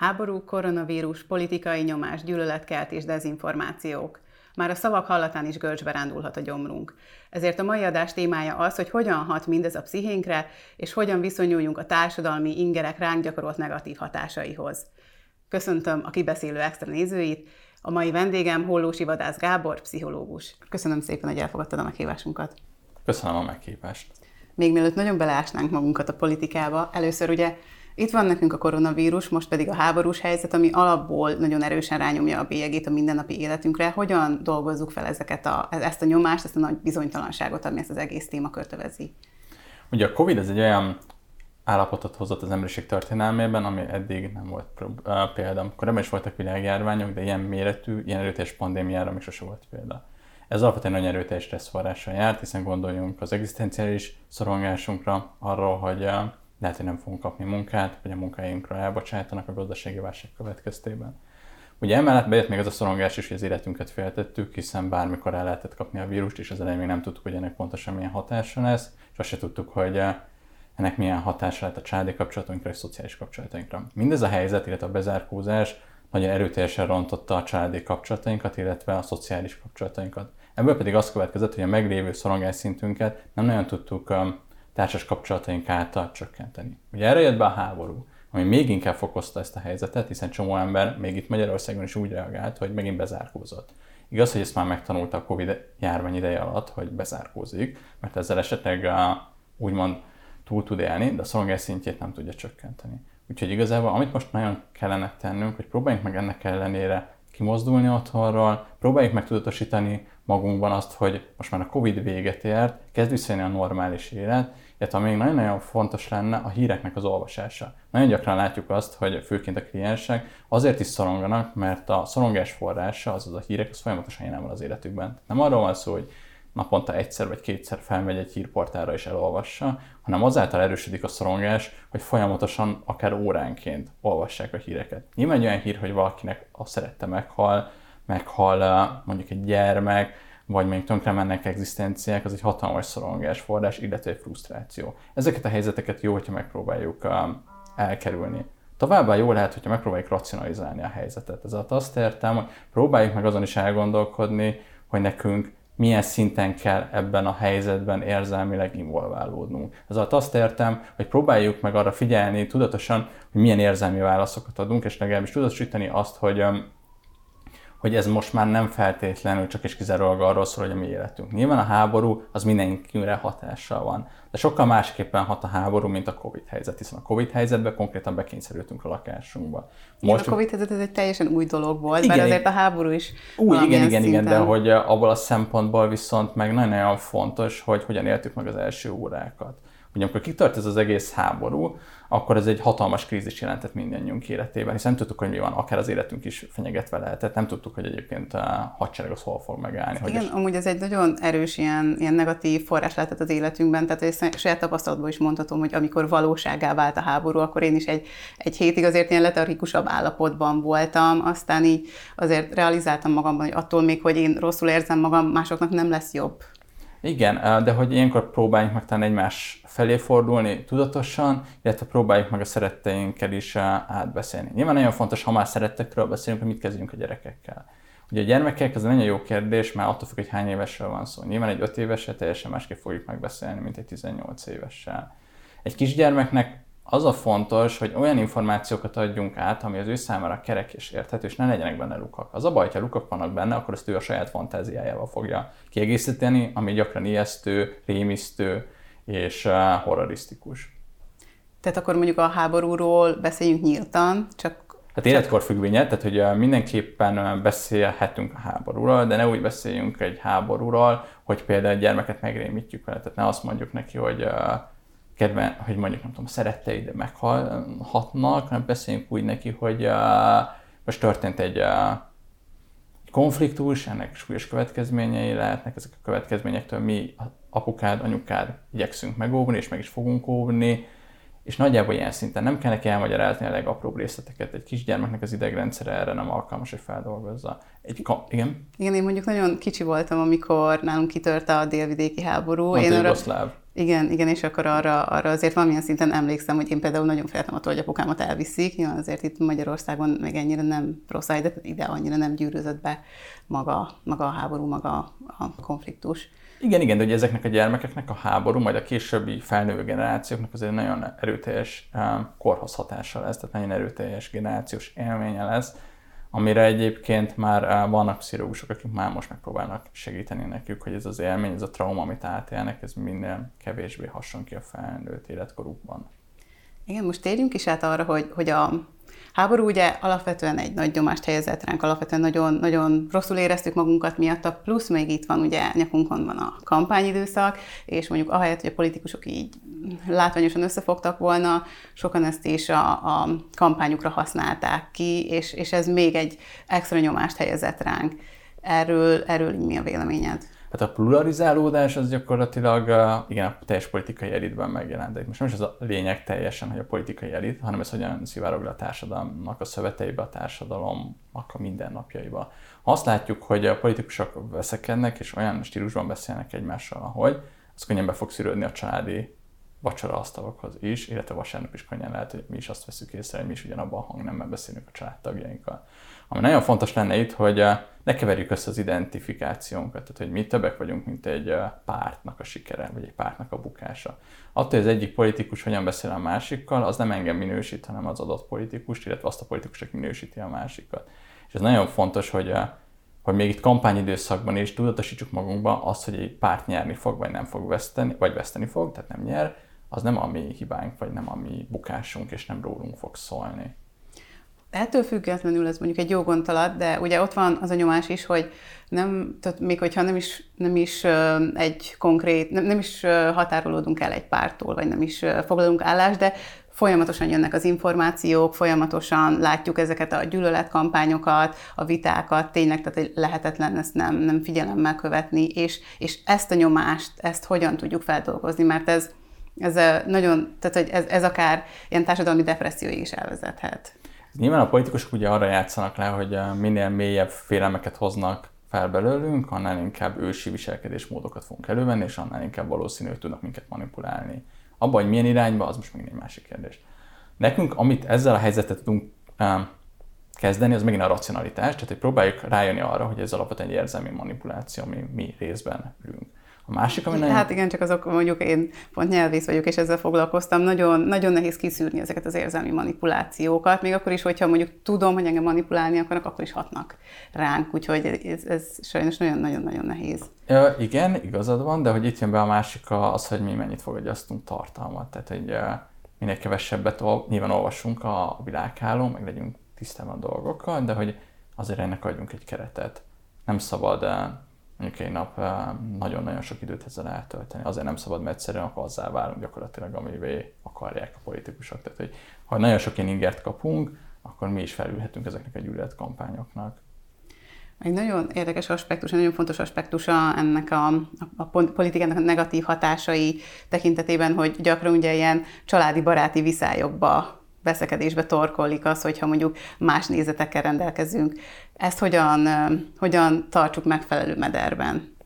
Háború, koronavírus, politikai nyomás, gyűlöletkeltés, dezinformációk. Már a szavak hallatán is görcsbe rándulhat a gyomrunk. Ezért a mai adás témája az, hogy hogyan hat mindez a pszichénkre, és hogyan viszonyuljunk a társadalmi ingerek ránk gyakorolt negatív hatásaihoz. Köszöntöm a kibeszélő extra nézőit, a mai vendégem Hollósi Vadász Gábor, pszichológus. Köszönöm szépen, hogy elfogadtad a meghívásunkat. Köszönöm a meghívást. Még mielőtt nagyon beleásnánk magunkat a politikába, először ugye itt van nekünk a koronavírus, most pedig a háborús helyzet, ami alapból nagyon erősen rányomja a bélyegét a mindennapi életünkre. Hogyan dolgozzuk fel ezeket a, ezt a nyomást, ezt a nagy bizonytalanságot, ami ezt az egész témakört övezi? Ugye a Covid ez egy olyan állapotot hozott az emberiség történelmében, ami eddig nem volt példa. Korábban is voltak világjárványok, de ilyen méretű, ilyen erőteljes pandémiára még sose volt példa. Ez alapvetően nagyon erőteljes stresszforrással járt, hiszen gondoljunk az egzisztenciális szorongásunkra, arról, hogy lehet, hogy nem fogunk kapni munkát, vagy a munkáinkra elbocsátanak a gazdasági válság következtében. Ugye emellett bejött még az a szorongás is, hogy az életünket féltettük, hiszen bármikor el lehetett kapni a vírust, és az elején még nem tudtuk, hogy ennek pontosan milyen hatása lesz, és azt se tudtuk, hogy eh, ennek milyen hatása lehet a családi kapcsolatainkra és szociális kapcsolatainkra. Mindez a helyzet, illetve a bezárkózás nagyon erőteljesen rontotta a családi kapcsolatainkat, illetve a szociális kapcsolatainkat. Ebből pedig az következett, hogy a meglévő szorongás szintünket nem nagyon tudtuk eh, társas kapcsolataink által csökkenteni. Ugye erre jött be a háború, ami még inkább fokozta ezt a helyzetet, hiszen csomó ember még itt Magyarországon is úgy reagált, hogy megint bezárkózott. Igaz, hogy ezt már megtanulta a Covid járvány ideje alatt, hogy bezárkózik, mert ezzel esetleg úgymond túl tud élni, de a szolgálás szintjét nem tudja csökkenteni. Úgyhogy igazából amit most nagyon kellene tennünk, hogy próbáljunk meg ennek ellenére kimozdulni otthonról, próbáljuk meg tudatosítani magunkban azt, hogy most már a Covid véget ért, kezd visszajönni a normális élet, illetve még nagyon-nagyon fontos lenne a híreknek az olvasása. Nagyon gyakran látjuk azt, hogy főként a kliensek azért is szoronganak, mert a szorongás forrása, azaz a hírek, az folyamatosan jelen van az életükben. Nem arról van szó, hogy naponta egyszer vagy kétszer felmegy egy hírportára és elolvassa, hanem azáltal erősödik a szorongás, hogy folyamatosan, akár óránként olvassák a híreket. Nyilván egy olyan hír, hogy valakinek a szerette meghal, meghal mondjuk egy gyermek, vagy még tönkre mennek egzisztenciák, az egy hatalmas szorongás forrás, illetve egy frusztráció. Ezeket a helyzeteket jó, hogyha megpróbáljuk elkerülni. Továbbá jó lehet, hogyha megpróbáljuk racionalizálni a helyzetet. Ez azt értem, hogy próbáljuk meg azon is elgondolkodni, hogy nekünk milyen szinten kell ebben a helyzetben érzelmileg involválódnunk. Ez alatt azt értem, hogy próbáljuk meg arra figyelni tudatosan, hogy milyen érzelmi válaszokat adunk, és legalábbis tudatosítani azt, hogy hogy ez most már nem feltétlenül csak és kizárólag arról szól, hogy a mi életünk. Nyilván a háború az mindenkire hatással van, de sokkal másképpen hat a háború, mint a Covid helyzet, hiszen a Covid helyzetben konkrétan bekényszerültünk a lakásunkba. Most... Igen, a Covid helyzet ez egy teljesen új dolog volt, igen, mert azért a háború is Új, igen, igen, szinten... igen, de hogy abból a szempontból viszont meg nagyon-nagyon fontos, hogy hogyan éltük meg az első órákat. Ugye amikor kitört ez az egész háború, akkor ez egy hatalmas krízis jelentett mindannyiunk életében, hiszen nem tudtuk, hogy mi van, akár az életünk is fenyegetve lehetett, nem tudtuk, hogy egyébként a hadsereg az hol fog megállni. Hogy Igen, is... amúgy ez egy nagyon erős ilyen, ilyen negatív forrás lehetett az életünkben, tehát ezt saját tapasztalatból is mondhatom, hogy amikor valóságá vált a háború, akkor én is egy, egy hétig azért ilyen letargikusabb állapotban voltam, aztán így azért realizáltam magamban, hogy attól még, hogy én rosszul érzem magam, másoknak nem lesz jobb. Igen, de hogy ilyenkor próbáljunk meg talán egymás felé fordulni tudatosan, illetve próbáljuk meg a szeretteinkkel is átbeszélni. Nyilván nagyon fontos, ha már szerettekről beszélünk, hogy mit kezdjünk a gyerekekkel. Ugye a gyermekek, ez nagyon jó kérdés, mert attól függ, hogy hány évesről van szó. Nyilván egy 5 évesre teljesen másképp fogjuk megbeszélni, mint egy 18 évessel. Egy kisgyermeknek az a fontos, hogy olyan információkat adjunk át, ami az ő számára kerek és érthető, és ne legyenek benne lukak. Az a baj, ha lukak vannak benne, akkor ezt ő a saját fantáziájával fogja kiegészíteni, ami gyakran ijesztő, rémisztő és uh, horrorisztikus. Tehát akkor mondjuk a háborúról beszéljünk nyíltan, csak Hát életkor függvénye, tehát hogy mindenképpen beszélhetünk a háborúról, de ne úgy beszéljünk egy háborúról, hogy például egy gyermeket megrémítjük vele, tehát ne azt mondjuk neki, hogy kedve, hogy mondjuk nem tudom, szeretteid meghalhatnak, hanem beszéljünk úgy neki, hogy most történt egy konfliktus, ennek súlyos következményei lehetnek, ezek a következményektől mi, apukád, anyukád igyekszünk megóvni, és meg is fogunk óvni, és nagyjából ilyen szinten nem kell neki elmagyarázni a legapróbb részleteket. Egy kisgyermeknek az idegrendszere erre nem alkalmas, hogy feldolgozza. Egy ka- igen? Igen, én mondjuk nagyon kicsi voltam, amikor nálunk kitört a délvidéki háború. én arra. Igen, igen, és akkor arra, arra azért valamilyen szinten emlékszem, hogy én például nagyon féltem attól, hogy apukámat elviszik. Igen, azért itt Magyarországon még ennyire nem rossz de ide annyira nem gyűrűzött be maga, maga a háború, maga a konfliktus. Igen, igen, de hogy ezeknek a gyermekeknek a háború, majd a későbbi felnővő generációknak azért nagyon erőteljes um, korhoz hatása lesz, tehát nagyon erőteljes generációs élménye lesz, amire egyébként már uh, vannak pszichológusok, akik már most megpróbálnak segíteni nekük, hogy ez az élmény, ez a trauma, amit átélnek, ez minél kevésbé hasson ki a felnőtt életkorukban. Igen, most térjünk is át arra, hogy, hogy a háború ugye alapvetően egy nagy nyomást helyezett ránk, alapvetően nagyon, nagyon rosszul éreztük magunkat miatta, plusz még itt van ugye nyakunkon van a kampányidőszak, és mondjuk ahelyett, hogy a politikusok így látványosan összefogtak volna, sokan ezt is a, a kampányukra használták ki, és, és ez még egy extra nyomást helyezett ránk. Erről, erről mi a véleményed? Hát a pluralizálódás az gyakorlatilag igen, a teljes politikai elitben megjelent. De most nem is az a lényeg teljesen, hogy a politikai elit, hanem ez hogyan szivárog le a társadalomnak a szöveteibe, a társadalomnak a mindennapjaiba. Ha azt látjuk, hogy a politikusok veszekednek, és olyan stílusban beszélnek egymással, ahogy, az könnyen be fog szűrődni a családi asztalokhoz is, illetve vasárnap is könnyen lehet, hogy mi is azt veszük észre, hogy mi is ugyanabban a hangnemmel beszélünk a családtagjainkkal. Ami nagyon fontos lenne itt, hogy eh, ne keverjük össze az identifikációnkat, tehát hogy mi többek vagyunk, mint egy eh, pártnak a sikere, vagy egy pártnak a bukása. Attól, hogy az egyik politikus hogyan beszél a másikkal, az nem engem minősít, hanem az adott politikust, illetve azt a politikus, aki minősíti a másikat. És ez nagyon fontos, hogy, eh, hogy még itt kampányidőszakban is tudatosítsuk magunkban azt, hogy egy párt nyerni fog, vagy nem fog veszteni, vagy veszteni fog, tehát nem nyer, az nem a mi hibánk, vagy nem a mi bukásunk, és nem rólunk fog szólni. Ettől függetlenül ez mondjuk egy jó gondolat, de ugye ott van az a nyomás is, hogy nem, tehát még hogyha nem is, nem is egy konkrét, nem, nem is határolódunk el egy pártól, vagy nem is foglalunk állást, de folyamatosan jönnek az információk, folyamatosan látjuk ezeket a gyűlöletkampányokat, a vitákat, tényleg tehát lehetetlen ezt nem, nem figyelemmel követni, és, és ezt a nyomást, ezt hogyan tudjuk feldolgozni, mert ez, ez nagyon, tehát hogy ez, ez akár ilyen társadalmi depresszióig is elvezethet. Nyilván a politikusok ugye arra játszanak le, hogy eh, minél mélyebb félelmeket hoznak fel belőlünk, annál inkább ősi viselkedésmódokat fogunk elővenni, és annál inkább valószínű, hogy tudnak minket manipulálni. Abban, hogy milyen irányba, az most még egy másik kérdés. Nekünk, amit ezzel a helyzetet tudunk um, kezdeni, az megint a racionalitás, tehát hogy próbáljuk rájönni arra, hogy ez alapvetően egy érzelmi manipuláció, ami mi részben ülünk. A másik, ami nagyon... Hát igen, csak azok mondjuk én pont nyelvész vagyok, és ezzel foglalkoztam. Nagyon, nagyon nehéz kiszűrni ezeket az érzelmi manipulációkat, még akkor is, hogyha mondjuk tudom, hogy engem manipulálni akarnak, akkor is hatnak ránk, úgyhogy ez, ez sajnos nagyon-nagyon-nagyon nehéz. Ja, igen, igazad van, de hogy itt jön be a másik az, hogy mi mennyit fogadjasztunk tartalmat. Tehát, hogy minél kevesebbet nyilván olvasunk a világhálón, meg legyünk tisztában a dolgokkal, de hogy azért ennek adjunk egy keretet. Nem szabad egy nap eh, nagyon-nagyon sok időt ezzel eltölteni. Azért nem szabad, mert egyszerűen akkor azzá válunk gyakorlatilag, amivé akarják a politikusok. Tehát, hogy ha nagyon sok ilyen ingert kapunk, akkor mi is felülhetünk ezeknek a gyűlöletkampányoknak. Egy nagyon érdekes aspektus, nagyon fontos aspektusa ennek a, a politikának a negatív hatásai tekintetében, hogy gyakran ugye ilyen családi baráti viszályokba veszekedésbe torkolik az, hogyha mondjuk más nézetekkel rendelkezünk. Ezt hogyan, hogyan tartsuk megfelelő mederben?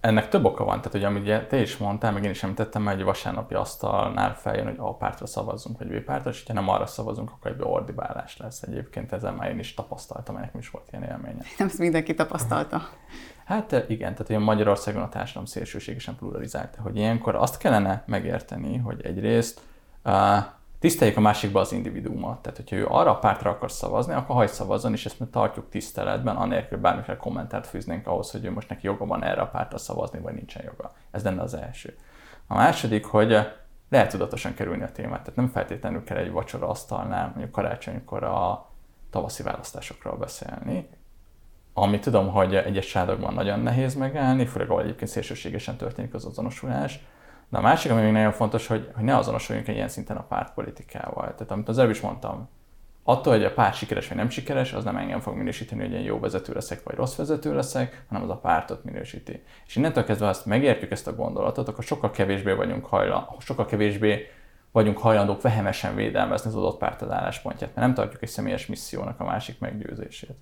Ennek több oka van, tehát ugye amit te is mondtál, meg én is említettem, hogy vasárnapi asztalnál feljön, hogy A pártra szavazzunk, vagy B pártra, és ha nem arra szavazunk, akkor egy ordibálás lesz egyébként, ezzel már én is tapasztaltam, ennek is volt ilyen élménye. Nem ezt mindenki tapasztalta. Hát igen, tehát hogy Magyarországon a társadalom szélsőségesen pluralizált, hogy ilyenkor azt kellene megérteni, hogy egyrészt tiszteljük a másikba az individuumot. Tehát, hogyha ő arra a pártra akar szavazni, akkor hagyd szavazzon, és ezt mi tartjuk tiszteletben, anélkül bármiféle kommentárt fűznénk ahhoz, hogy ő most neki joga van erre a pártra szavazni, vagy nincsen joga. Ez lenne az első. A második, hogy lehet tudatosan kerülni a témát. Tehát nem feltétlenül kell egy vacsora asztalnál, mondjuk karácsonykor a tavaszi választásokról beszélni, ami tudom, hogy egyes családokban nagyon nehéz megállni, főleg ahol egyébként szélsőségesen történik az azonosulás, de a másik, ami még nagyon fontos, hogy, hogy ne azonosuljunk ilyen szinten a pártpolitikával. Tehát amit az előbb is mondtam, attól, hogy a párt sikeres vagy nem sikeres, az nem engem fog minősíteni, hogy én jó vezető leszek vagy rossz vezető leszek, hanem az a pártot minősíti. És innentől kezdve, ha ezt megértjük ezt a gondolatot, akkor sokkal kevésbé vagyunk hajlandók, sokkal kevésbé vagyunk hajlandók vehemesen védelmezni az adott párt az álláspontját, mert nem tartjuk egy személyes missziónak a másik meggyőzését.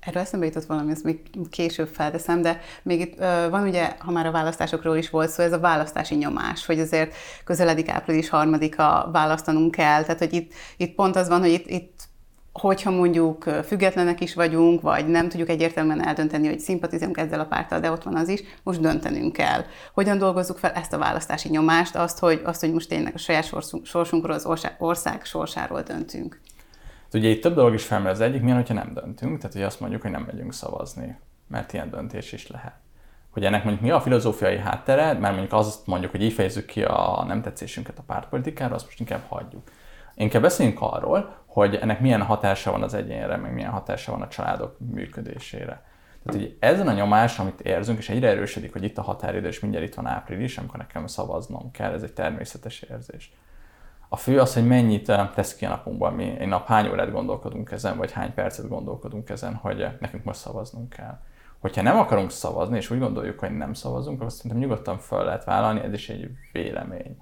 Erről eszembe jutott valami, ezt még később felteszem, de még itt van ugye, ha már a választásokról is volt szó, ez a választási nyomás, hogy azért közeledik április harmadika, választanunk kell, tehát hogy itt, itt pont az van, hogy itt, itt hogyha mondjuk függetlenek is vagyunk, vagy nem tudjuk egyértelműen eldönteni, hogy szimpatizálunk ezzel a párttal, de ott van az is, most döntenünk kell. Hogyan dolgozzuk fel ezt a választási nyomást, azt, hogy, azt, hogy most tényleg a saját sorsunkról, az ország sorsáról döntünk? Ugye itt több dolog is felmerül. Az egyik milyen, hogyha nem döntünk, tehát hogy azt mondjuk, hogy nem megyünk szavazni, mert ilyen döntés is lehet. Hogy ennek mondjuk mi a filozófiai háttere, mert mondjuk azt mondjuk, hogy így fejezzük ki a nem tetszésünket a pártpolitikára, azt most inkább hagyjuk. Inkább beszéljünk arról, hogy ennek milyen hatása van az egyénre, meg milyen hatása van a családok működésére. Tehát hogy ezen a nyomás, amit érzünk, és egyre erősödik, hogy itt a határidő, és mindjárt itt van április, amikor nekem szavaznom kell, ez egy természetes érzés. A fő az, hogy mennyit eh, tesz ki a napunkban, mi egy nap hány órát gondolkodunk ezen, vagy hány percet gondolkodunk ezen, hogy eh, nekünk most szavaznunk kell. Hogyha nem akarunk szavazni, és úgy gondoljuk, hogy nem szavazunk, akkor szerintem nyugodtan fel lehet vállalni, ez is egy vélemény.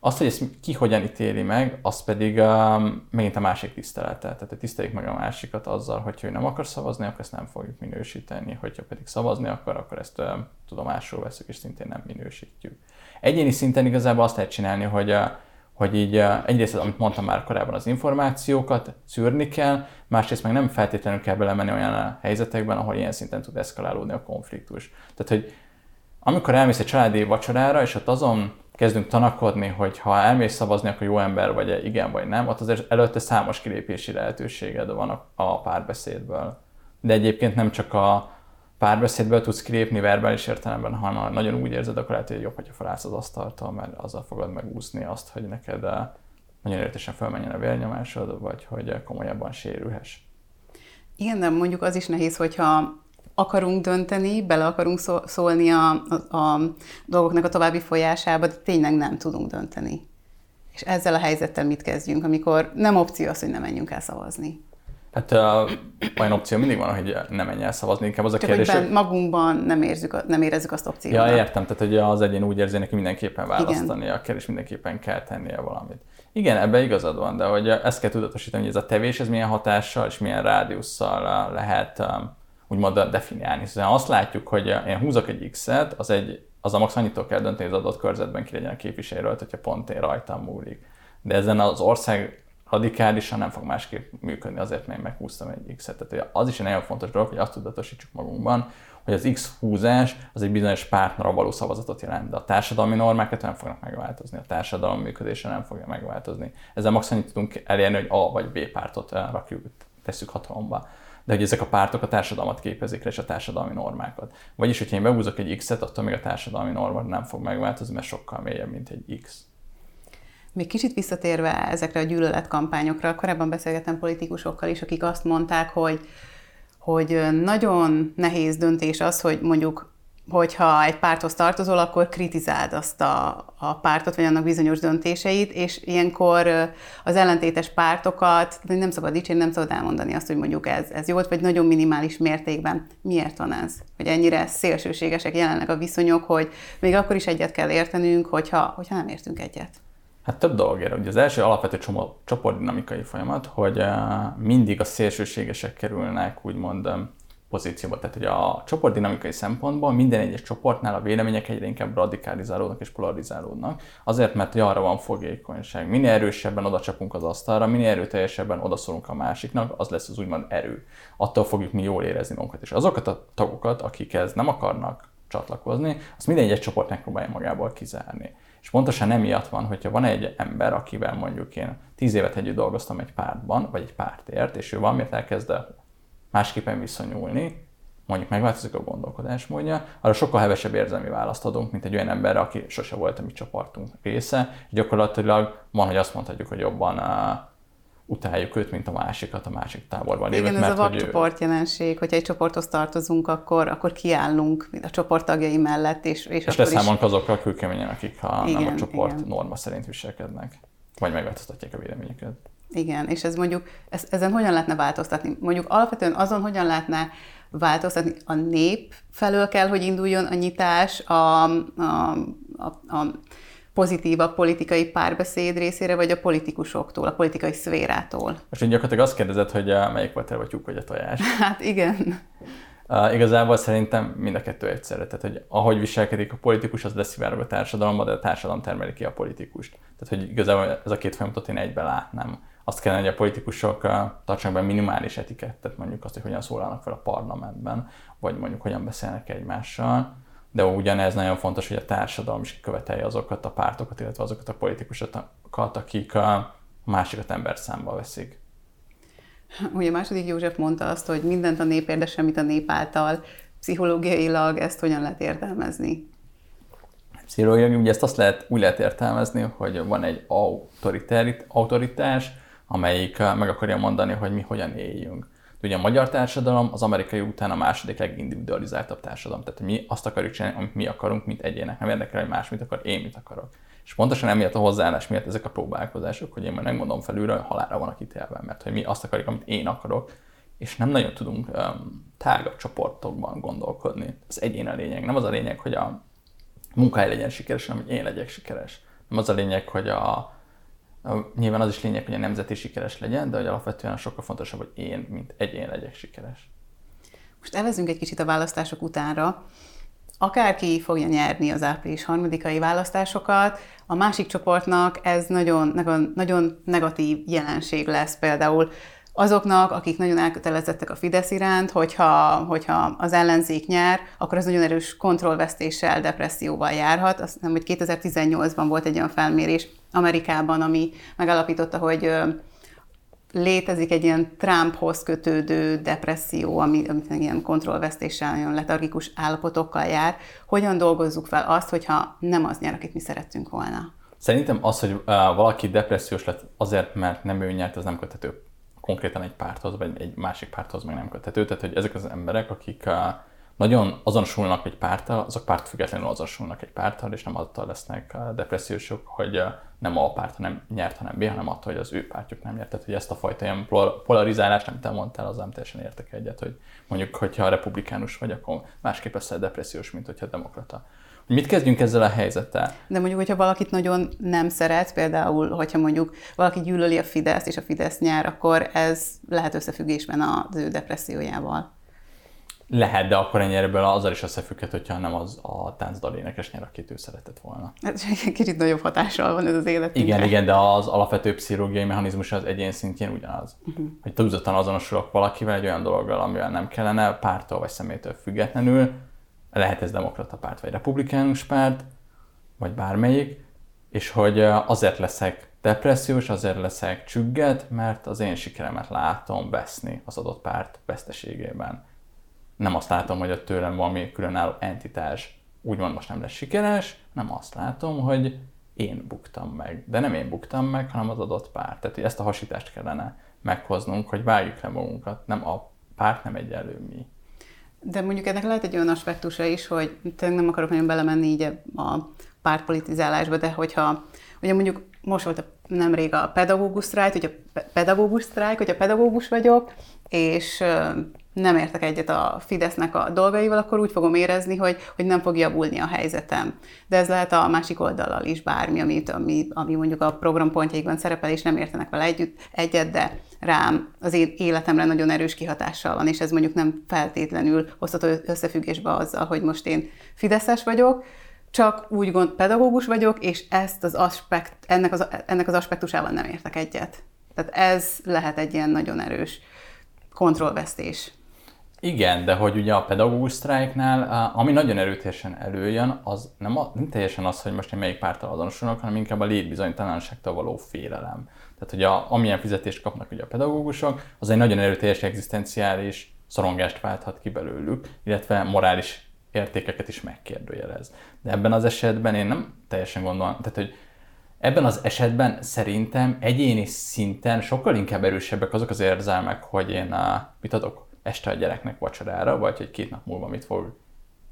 Azt, hogy ezt ki hogyan ítéli meg, az pedig um, megint a másik tisztelete. Tehát, hogy tiszteljük meg a másikat azzal, hogy ő nem akar szavazni, akkor ezt nem fogjuk minősíteni, hogyha pedig szavazni akar, akkor ezt uh, tudomásul veszük, és szintén nem minősítjük. Egyéni szinten igazából azt lehet csinálni, hogy uh, hogy így egyrészt, amit mondtam már korábban, az információkat szűrni kell, másrészt meg nem feltétlenül kell belemenni olyan helyzetekben, ahol ilyen szinten tud eszkalálódni a konfliktus. Tehát, hogy amikor elmész egy családi vacsorára, és ott azon kezdünk tanakodni, hogy ha elmész szavazni, akkor jó ember vagy igen vagy nem, ott azért előtte számos kilépési lehetőséged van a, a párbeszédből. De egyébként nem csak a párbeszédből tudsz kilépni verbális értelemben, ha nagyon úgy érzed, akkor lehet, hogy jobb, hogyha felállsz az asztaltól, mert azzal fogod megúszni azt, hogy neked eh, nagyon értesen felmenjen a vérnyomásod, vagy hogy eh, komolyabban sérülhess. Igen, de mondjuk az is nehéz, hogyha akarunk dönteni, bele akarunk szólni a, a, a dolgoknak a további folyásába, de tényleg nem tudunk dönteni. És ezzel a helyzettel mit kezdjünk, amikor nem opció az, hogy nem menjünk el szavazni? Hát uh, olyan opció mindig van, hogy nem menj el szavazni, inkább az a Csak kérdés, hogy magunkban nem, érzük, nem érezzük azt opciót. Ja, értem, tehát hogy az egyén úgy érzi, neki mindenképpen választani Igen. a kérdés, mindenképpen kell tennie valamit. Igen, ebben igazad van, de hogy ezt kell tudatosítani, hogy ez a tevés, ez milyen hatással és milyen rádiusszal lehet úgymond definiálni. Szóval azt látjuk, hogy én húzok egy X-et, az, egy, az a max annyitól kell dönteni, hogy az adott körzetben ki legyen a képviselőt, hogyha pont én rajtam múlik. De ezen az ország radikálisan nem fog másképp működni, azért mert én meghúztam egy X-et. Tehát az is egy nagyon fontos dolog, hogy azt tudatosítsuk magunkban, hogy az X húzás az egy bizonyos pártnra való szavazatot jelent, de a társadalmi normákat nem fognak megváltozni, a társadalom működése nem fogja megváltozni. Ezzel maximum tudunk elérni, hogy A vagy B pártot rakjuk, tesszük hatalomba. De hogy ezek a pártok a társadalmat képezik és a társadalmi normákat. Vagyis, hogyha én behúzok egy X-et, attól még a társadalmi norma nem fog megváltozni, mert sokkal mélyebb, mint egy X. Még kicsit visszatérve ezekre a gyűlöletkampányokra, korábban beszélgettem politikusokkal is, akik azt mondták, hogy, hogy nagyon nehéz döntés az, hogy mondjuk hogyha egy párthoz tartozol, akkor kritizáld azt a, a pártot, vagy annak bizonyos döntéseit, és ilyenkor az ellentétes pártokat nem szabad dicsérni, nem szabad elmondani azt, hogy mondjuk ez, ez jó volt, vagy nagyon minimális mértékben. Miért van ez? Hogy ennyire szélsőségesek jelenleg a viszonyok, hogy még akkor is egyet kell értenünk, hogyha, hogyha nem értünk egyet. Hát több dolog ér. Ugye az első alapvető csoportdinamikai folyamat, hogy eh, mindig a szélsőségesek kerülnek úgymond pozícióba. Tehát, hogy a csoportdinamikai szempontból minden egyes csoportnál a vélemények egyre inkább radikalizálódnak és polarizálódnak. Azért, mert arra van fogékonyság. Minél erősebben oda csapunk az asztalra, minél erőteljesebben odaszólunk a másiknak, az lesz az úgymond erő. Attól fogjuk mi jól érezni magunkat. És azokat a tagokat, akik ez nem akarnak csatlakozni, azt minden egyes csoport megpróbálja magából kizárni. És pontosan emiatt van, hogyha van egy ember, akivel mondjuk én tíz évet együtt dolgoztam egy pártban, vagy egy pártért, és ő valamiért elkezd másképpen viszonyulni, mondjuk megváltozik a gondolkodásmódja, arra sokkal hevesebb érzelmi választ adunk, mint egy olyan emberre, aki sose volt a mi csoportunk része, és gyakorlatilag van, hogy azt mondhatjuk, hogy jobban utáljuk őt, mint a másikat, a másik táborban lévőt. Igen, ez mert, a vakcsoport ő... jelenség, hogyha egy csoporthoz tartozunk, akkor, akkor kiállunk a csoport tagjai mellett. És, és, és leszámolunk is... azokkal kőkeményen, akik ha igen, nem a csoport igen. norma szerint viselkednek, vagy megváltoztatják a véleményüket. Igen, és ez mondjuk, ez, ezen hogyan lehetne változtatni? Mondjuk alapvetően azon hogyan lehetne változtatni. A nép felől kell, hogy induljon a nyitás, a, a, a, a pozitívabb politikai párbeszéd részére, vagy a politikusoktól, a politikai szférától. Most én gyakorlatilag azt kérdezed, hogy eh, melyik volt el, vagy tyúk, vagy a tojás. Hát igen. Uh, igazából szerintem mind a kettő egyszerre. Tehát, hogy ahogy viselkedik a politikus, az leszivárog a társadalomba, de a társadalom termeli ki a politikust. Tehát, hogy igazából ez a két folyamatot én egybe látnám azt kellene, hogy a politikusok tartsanak be minimális etikettet, mondjuk azt, hogy hogyan szólalnak fel a parlamentben, vagy mondjuk hogyan beszélnek egymással. De ugyanez nagyon fontos, hogy a társadalom is követelje azokat a pártokat, illetve azokat a politikusokat, akik a másikat ember számba veszik. Ugye második József mondta azt, hogy mindent a nép érde, semmit a nép által. Pszichológiailag ezt hogyan lehet értelmezni? Pszichológiai, ugye ezt azt lehet, úgy lehet értelmezni, hogy van egy autoritás, amelyik meg akarja mondani, hogy mi hogyan éljünk. Ugye a magyar társadalom az amerikai után a második legindividualizáltabb társadalom. Tehát mi azt akarjuk csinálni, amit mi akarunk, mint egyének. Nem érdekel, hogy más mit akar, én mit akarok. És pontosan emiatt a hozzáállás miatt ezek a próbálkozások, hogy én majd megmondom felülről, hogy halálra van a ítélve, mert hogy mi azt akarjuk, amit én akarok, és nem nagyon tudunk um, tágabb csoportokban gondolkodni. Az egyén a lényeg. Nem az a lényeg, hogy a munkahely legyen sikeres, hanem hogy én legyek sikeres. Nem az a lényeg, hogy a, Nyilván az is lényeg, hogy a nemzeti sikeres legyen, de hogy alapvetően sokkal fontosabb, hogy én, mint egyén legyek sikeres. Most elvezünk egy kicsit a választások utánra. Akárki fogja nyerni az április harmadikai választásokat, a másik csoportnak ez nagyon, nagyon, nagyon negatív jelenség lesz. Például azoknak, akik nagyon elkötelezettek a Fidesz iránt, hogyha, hogyha az ellenzék nyer, akkor az nagyon erős kontrollvesztéssel, depresszióval járhat. Azt hiszem, hogy 2018-ban volt egy olyan felmérés Amerikában, ami megalapította, hogy létezik egy ilyen Trumphoz kötődő depresszió, ami, ami ilyen kontrollvesztéssel, nagyon letargikus állapotokkal jár. Hogyan dolgozzuk fel azt, hogyha nem az nyer, akit mi szerettünk volna? Szerintem az, hogy valaki depressziós lett azért, mert nem ő nyert, az nem köthető konkrétan egy párthoz, vagy egy másik párthoz meg nem köthető. Tehát, hogy ezek az emberek, akik nagyon azonosulnak egy párttal, azok párt függetlenül azonosulnak egy párttal, és nem attól lesznek depressziósok, hogy nem a párt nem nyert, hanem B, hanem attól, hogy az ő pártjuk nem nyert. Tehát, hogy ezt a fajta ilyen polarizálást, amit te mondtál, az nem teljesen értek egyet, hogy mondjuk, hogyha a republikánus vagy, akkor másképp leszel depressziós, mint hogyha demokrata. Mit kezdjünk ezzel a helyzettel? De mondjuk, hogyha valakit nagyon nem szeret, például, hogyha mondjuk valaki gyűlöli a Fidesz, és a Fidesz nyer, akkor ez lehet összefüggésben az ő depressziójával. Lehet, de akkor ennyire azzal is összefügghet, hogyha nem az a táncdal énekes nyer, akit ő szeretett volna. Ez kicsit nagyobb hatással van ez az életünkre. Igen, igen, de az alapvető pszichológiai mechanizmus az egyén szintjén ugyanaz. Uh-huh. Hogy tudottan azonosulok valakivel egy olyan dologgal, amivel nem kellene, pártól vagy szemétől függetlenül, lehet ez demokrata párt, vagy republikánus párt, vagy bármelyik, és hogy azért leszek depressziós, azért leszek csügget, mert az én sikeremet látom veszni az adott párt veszteségében. Nem azt látom, hogy a tőlem valami különálló entitás úgymond most nem lesz sikeres, nem azt látom, hogy én buktam meg. De nem én buktam meg, hanem az adott párt. Tehát ezt a hasítást kellene meghoznunk, hogy vágjuk le magunkat. Nem a párt nem egyenlő mi. De mondjuk ennek lehet egy olyan aspektusa is, hogy tényleg nem akarok nagyon belemenni így a pártpolitizálásba, de hogyha ugye mondjuk most volt a, nemrég a pedagógus sztrájk, hogy a pedagógus sztrájk, hogy a pedagógus vagyok, és nem értek egyet a Fidesznek a dolgaival, akkor úgy fogom érezni, hogy, hogy nem fog javulni a helyzetem. De ez lehet a másik oldallal is bármi, amit, ami, ami mondjuk a programpontjaikban szerepel, és nem értenek vele együtt, egyet, de rám, az én életemre nagyon erős kihatással van, és ez mondjuk nem feltétlenül hozható összefüggésbe azzal, hogy most én Fideszes vagyok, csak úgy gond, pedagógus vagyok, és ezt az aspekt, ennek, az, ennek az aspektusával nem értek egyet. Tehát ez lehet egy ilyen nagyon erős kontrollvesztés. Igen, de hogy ugye a pedagógus sztrájknál, ami nagyon erőteljesen előjön, az nem, a, nem teljesen az, hogy most én melyik pártal azonosulok, hanem inkább a létbizonytalanságtól való félelem. Tehát, hogy a, amilyen fizetést kapnak ugye a pedagógusok, az egy nagyon erőteljes egzisztenciális szorongást válthat ki belőlük, illetve morális értékeket is megkérdőjelez. De ebben az esetben én nem teljesen gondolom, tehát hogy Ebben az esetben szerintem egyéni szinten sokkal inkább erősebbek azok az érzelmek, hogy én a, mit adok este a gyereknek vacsorára, vagy hogy két nap múlva mit fog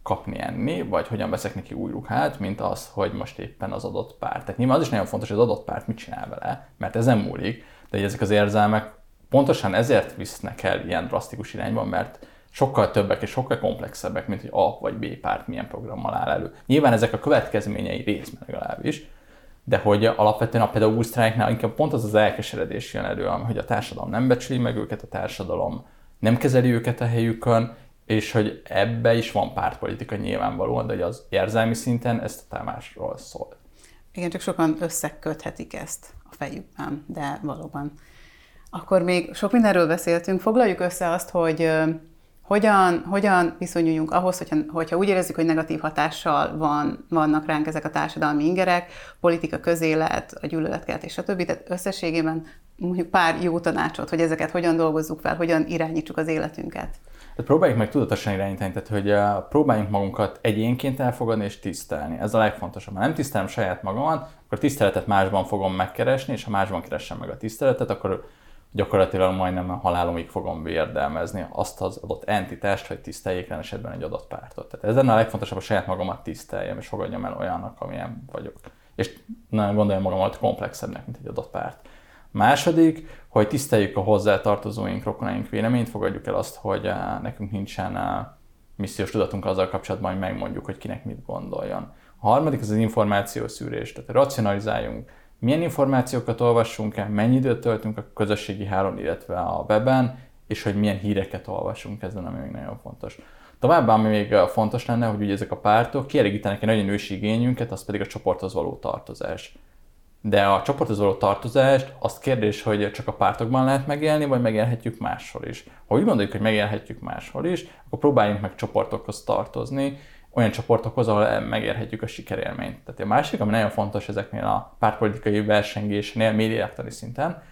kapni enni, vagy hogyan veszek neki új ruhát, mint az, hogy most éppen az adott párt. Tehát nyilván az is nagyon fontos, hogy az adott párt mit csinál vele, mert ezen múlik, de ezek az érzelmek pontosan ezért visznek el ilyen drasztikus irányban, mert sokkal többek és sokkal komplexebbek, mint hogy A vagy B párt milyen programmal áll elő. Nyilván ezek a következményei részben legalábbis, de hogy alapvetően a pedagógus inkább pont az az elkeseredés jön elő, hogy a társadalom nem becsüli meg őket, a társadalom nem kezeli őket a helyükön, és hogy ebbe is van pártpolitika nyilvánvalóan, de hogy az érzelmi szinten ezt a támásról szól. Igen, csak sokan összeköthetik ezt a fejükben, de valóban. Akkor még sok mindenről beszéltünk, foglaljuk össze azt, hogy hogyan, hogyan viszonyuljunk ahhoz, hogyha, hogyha úgy érezzük, hogy negatív hatással van, vannak ránk ezek a társadalmi ingerek, politika, közélet, a gyűlöletkeltés, stb. Tehát összességében mondjuk pár jó tanácsot, hogy ezeket hogyan dolgozzuk fel, hogyan irányítsuk az életünket. Tehát próbáljuk meg tudatosan irányítani, tehát hogy uh, próbáljunk magunkat egyénként elfogadni és tisztelni. Ez a legfontosabb. Ha nem tisztelem saját magamat, akkor tiszteletet másban fogom megkeresni, és ha másban keresem meg a tiszteletet, akkor gyakorlatilag majdnem a halálomig fogom vérdelmezni azt az adott entitást, hogy tiszteljék esetben egy adott pártot. Tehát ez lenne a legfontosabb, hogy saját magamat tiszteljem, és fogadjam el olyannak, amilyen vagyok. És nem gondoljam magamat komplexebbnek, mint egy adott párt. Második, hogy tiszteljük a hozzátartozóink, rokonaink véleményt, fogadjuk el azt, hogy eh, nekünk nincsen eh, missziós tudatunk azzal kapcsolatban, hogy megmondjuk, hogy kinek mit gondoljon. A harmadik az az információszűrés, tehát racionalizáljunk, milyen információkat olvassunk el, mennyi időt töltünk a közösségi hálón, illetve a weben, és hogy milyen híreket olvasunk, ez lenne még nagyon fontos. Továbbá, ami még eh, fontos lenne, hogy ugye ezek a pártok kielégítenek egy nagyon ősi igényünket, az pedig a csoporthoz való tartozás. De a csoporthoz való tartozást, azt kérdés, hogy csak a pártokban lehet megélni, vagy megélhetjük máshol is. Ha úgy gondoljuk, hogy megélhetjük máshol is, akkor próbáljunk meg csoportokhoz tartozni, olyan csoportokhoz, ahol megérhetjük a sikerélményt. Tehát a másik, ami nagyon fontos ezeknél a pártpolitikai versengésnél, médiaktani szinten,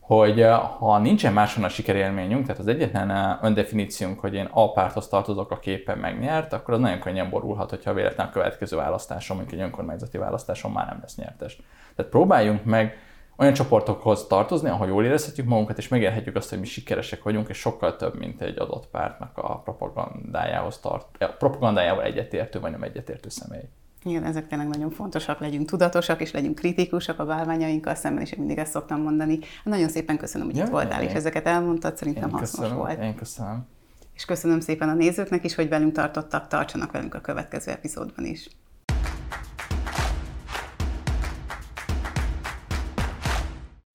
hogy eh, ha nincsen máson a sikerélményünk, tehát az egyetlen eh, öndefiníciónk, hogy én A párthoz tartozok, a képen megnyert, akkor az nagyon könnyen borulhat, hogyha véletlenül a következő választáson, mondjuk egy önkormányzati választáson már nem lesz nyertes. Tehát próbáljunk meg olyan csoportokhoz tartozni, ahol jól érezhetjük magunkat, és megélhetjük azt, hogy mi sikeresek vagyunk, és sokkal több, mint egy adott pártnak a propagandájához tart, a propagandájával egyetértő vagy nem egyetértő személy. Igen, ezek tényleg nagyon fontosak, legyünk tudatosak, és legyünk kritikusak a bálványainkkal szemben, és én mindig ezt szoktam mondani. Nagyon szépen köszönöm, hogy ja, itt voltál, én, és ezeket elmondtad, szerintem hasznos köszönöm, volt. Én köszönöm. És köszönöm szépen a nézőknek is, hogy velünk tartottak, tartsanak velünk a következő epizódban is.